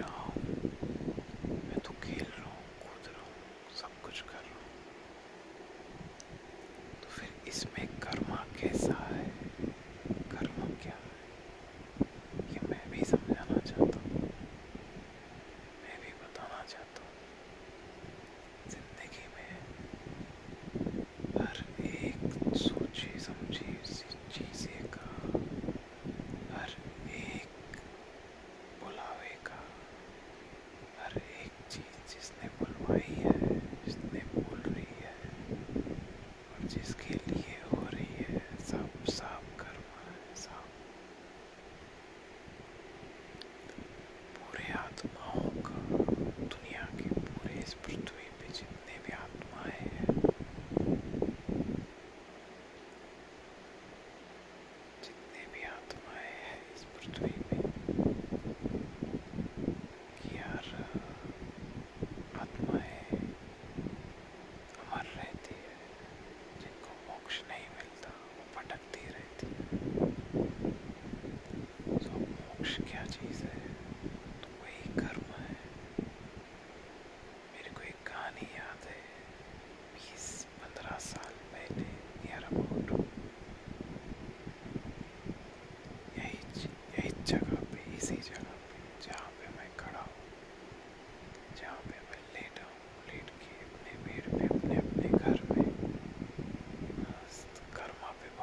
रहा हूँ मैं तो खेल रहा हूँ, कूद रहा हूँ, सब कुछ कर रहा हूँ। तो फिर इसमें कर्मा कैसा है?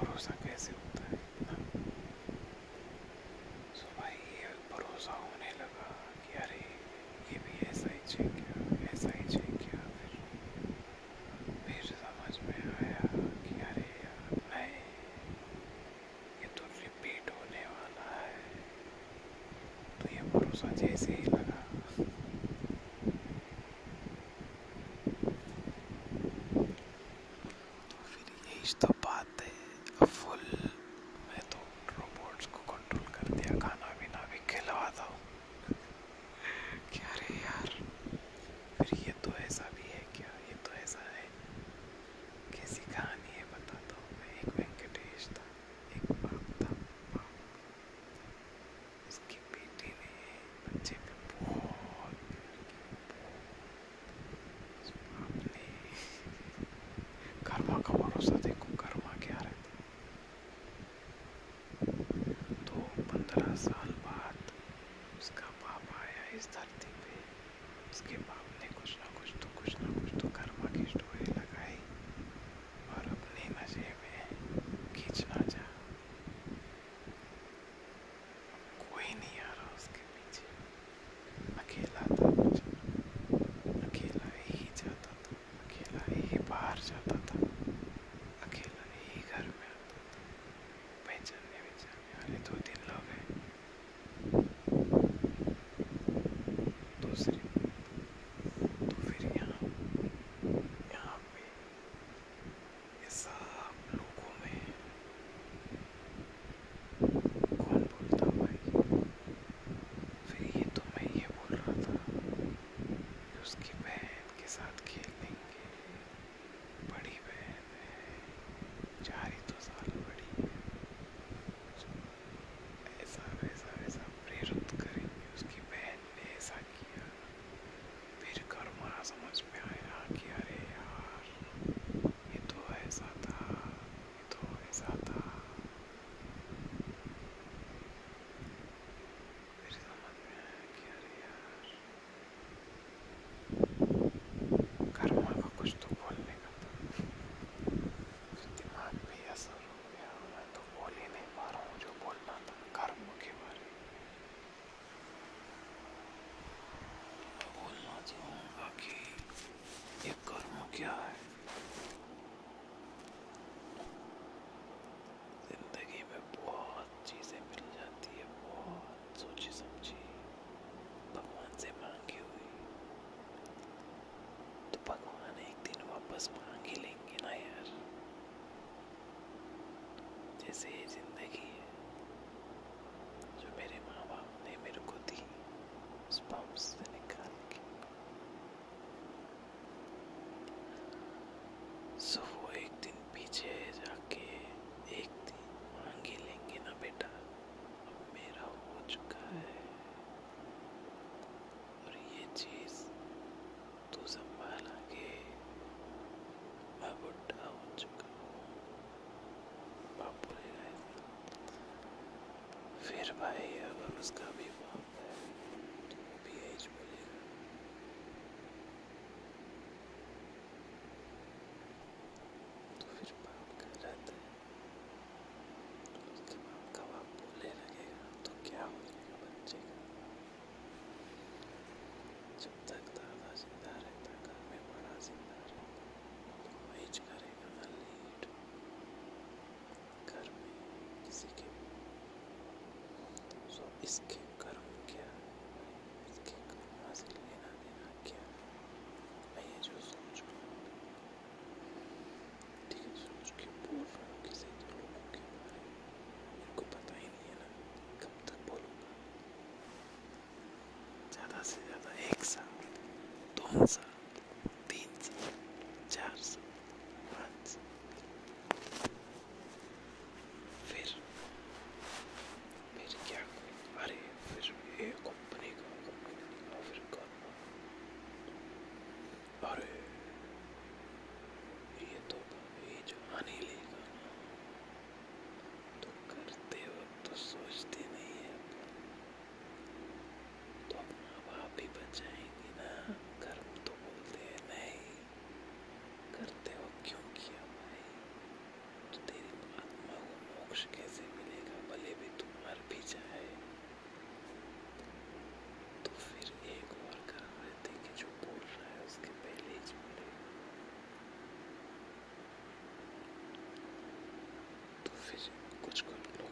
horrorosa que es ऐसी ज़िंदगी है जो मेरे माँ बाप ने मेरे को दी उस पंप से by here, but it's gonna be risk.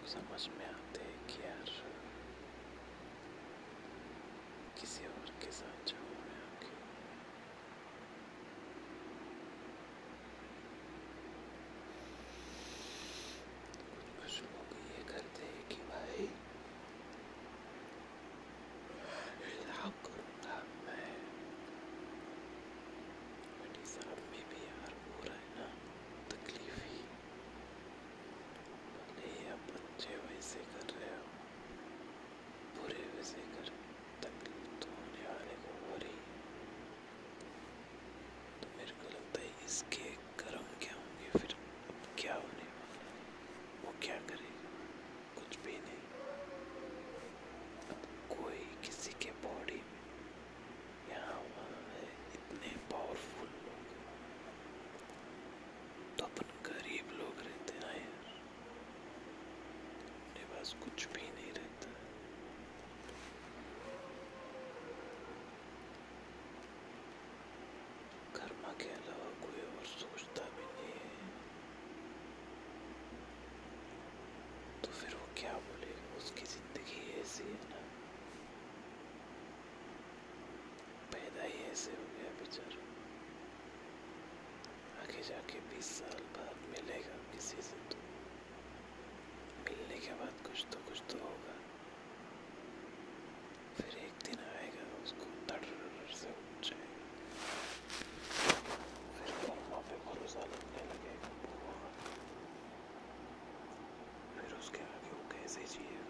So much better. पास कुछ भी नहीं रहता कर्मा के अलावा कोई और सोचता भी नहीं है तो फिर वो क्या बोलेगा उसकी ज़िंदगी ऐसी है ना पैदा ही ऐसे हो गया बेचारा आगे जाके 20 साल बाद मिलेगा किसी से mesaj yiyor.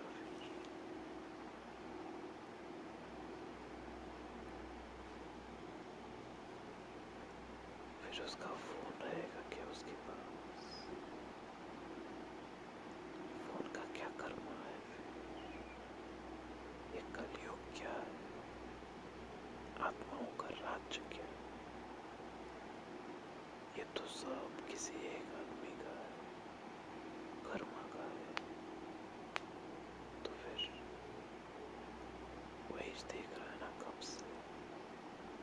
फिर उसका फ़ोन रहेगा क्या उसके पास फ़ोन का क्या कर्मा है ये कलयुग क्या है? आत्माओं का राज्य क्या है? ये तो सब किसी एक सूरज देख रहा है ना कब से?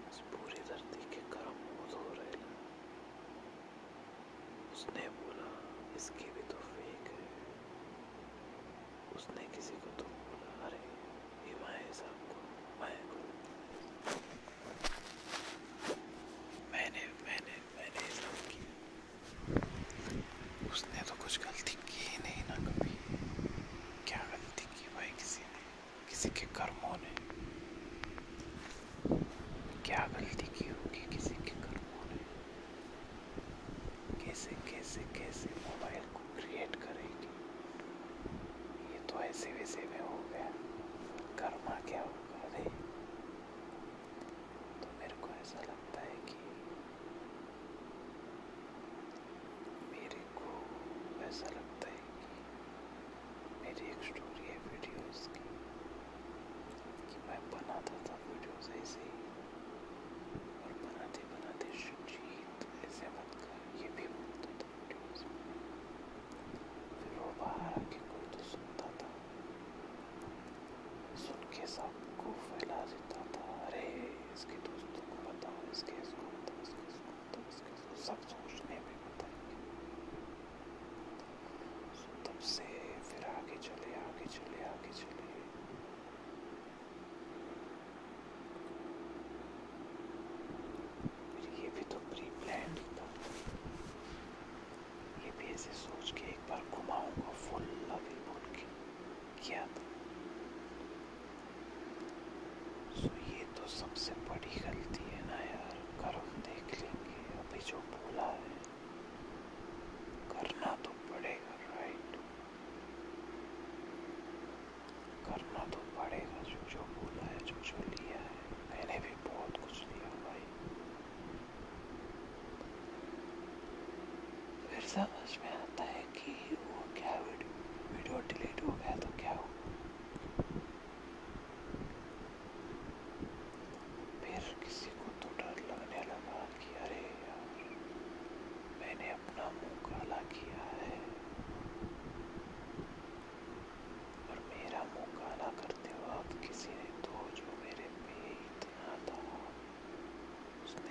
उस पूरी धरती के गर्म हो धो रहे उसने बोला, इसकी भी तो फेक है। उसने किसी को तो बोला, अरे, ये मैं साहब को मैं को extraordinary.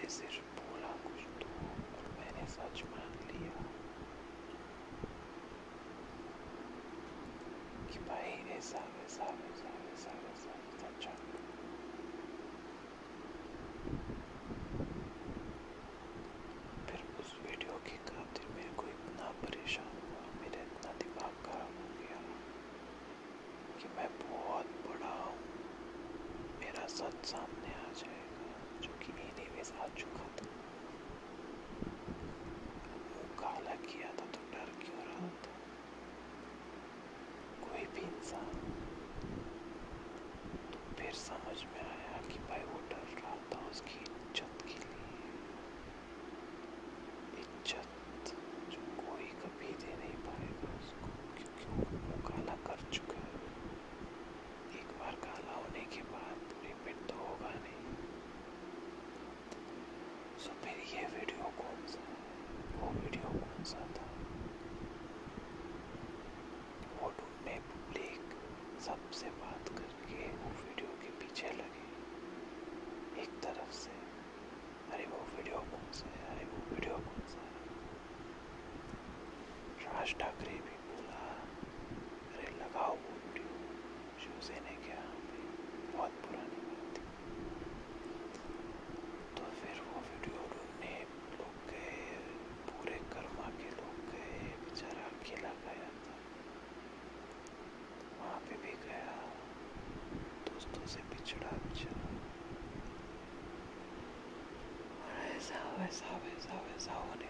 मैंने सिर्फ़ बोला कुछ तो और मैंने सच मान लिया कि भाई ऐसा वैसा वैसा वैसा वैसा वैसा चल फिर उस वीडियो की खातिर मेरे को इतना परेशान हुआ मेरा इतना दिमाग खराब हो गया कि मैं बहुत बड़ा हूँ मेरा सच सामने always, always, always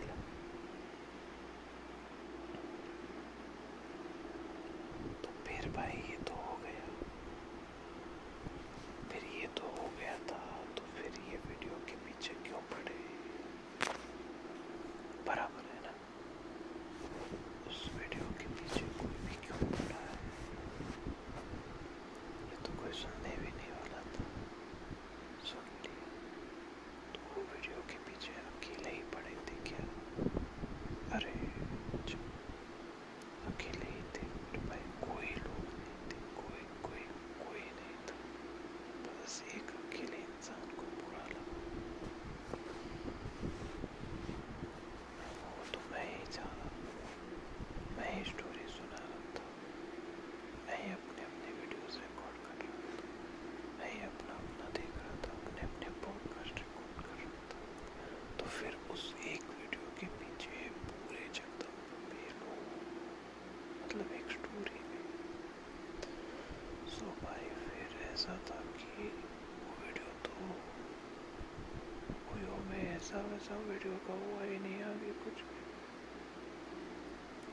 ऐसा था कि वीडियो तो कोई में ऐसा वैसा वीडियो का हुआ ही नहीं आगे कुछ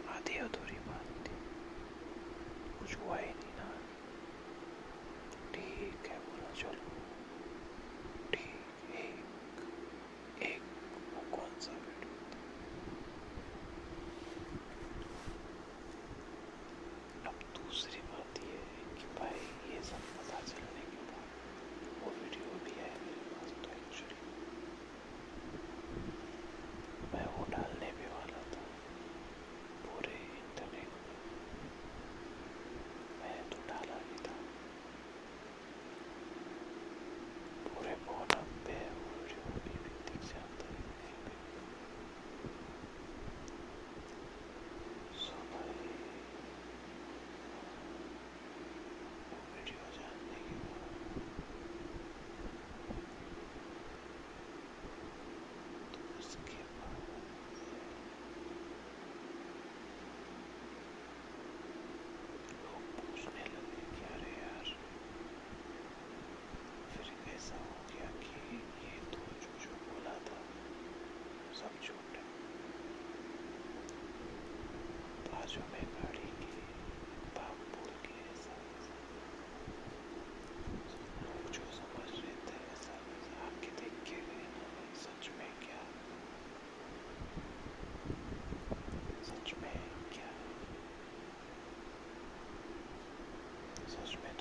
आधी अधूरी बात थी। कुछ हुआ ही नहीं Such a.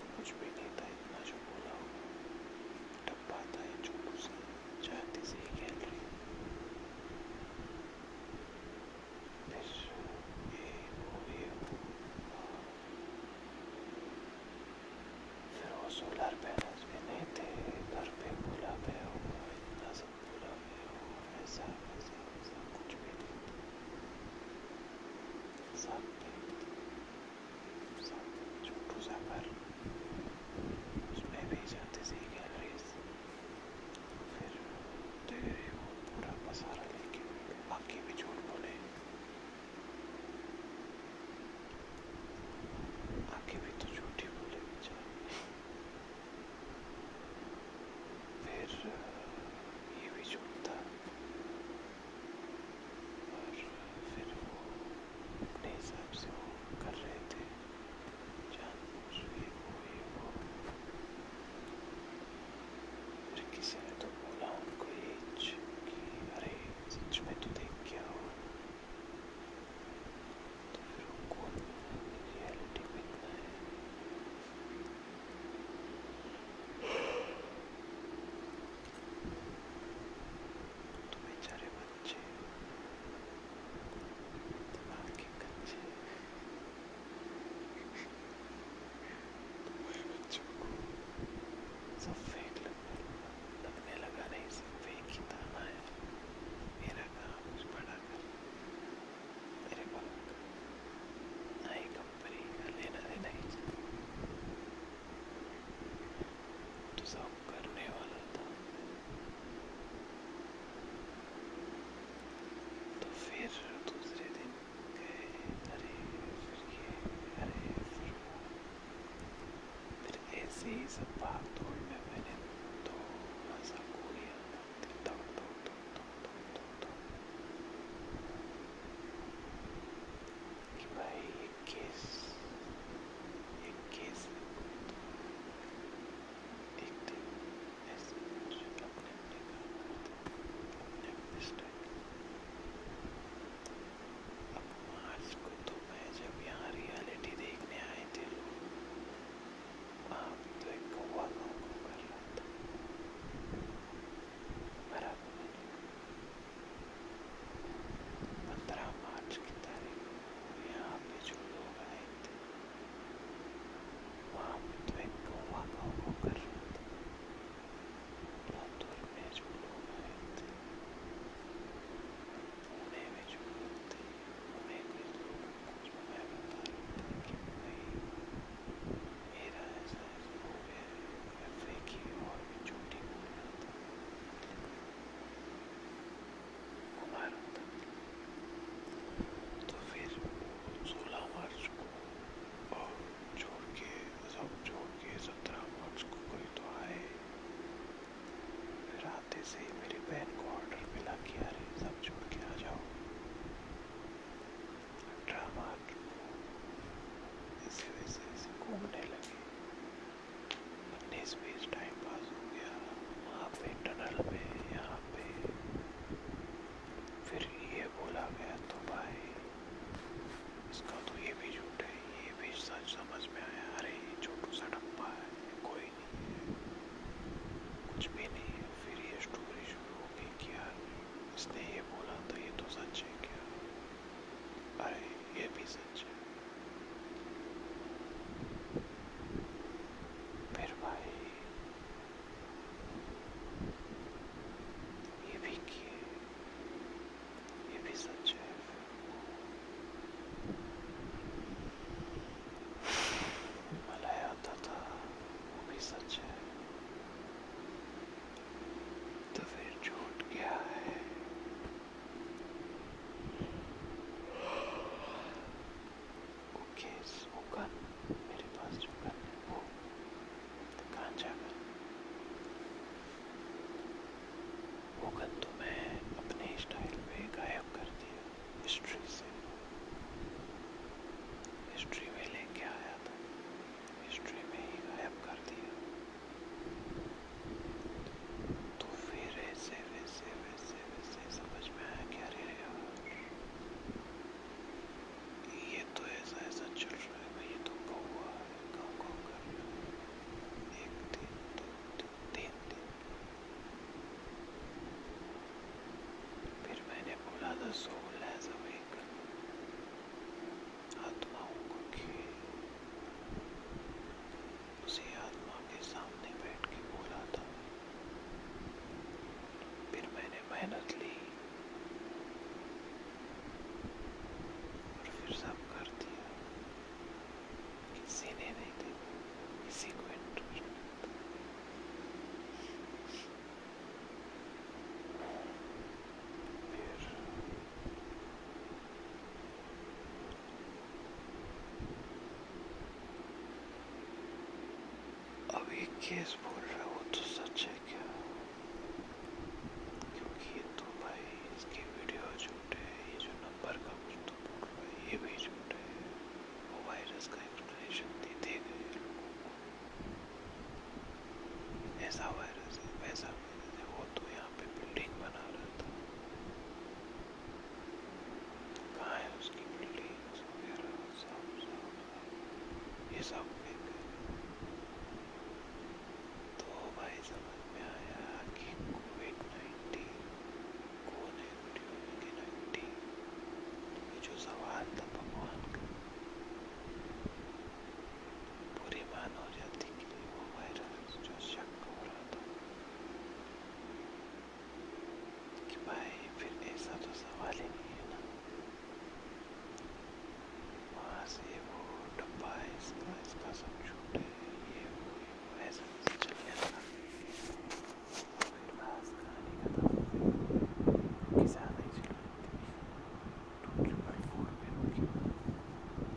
फिर ऐसे केस बोल रहा वो तो सच है क्या क्योंकि तो भाई इसकी वीडियो है ये जो नंबर का कुछ तो बोल रहा है, ये भी है। वो वायरस का एक्सप्लेनेशन गए लोगों को। ऐसा वायरस है, वैसा वायरस है, वो तो यहाँ पे बिल्डिंग बना रहा था। कहाँ है उसकी ये सब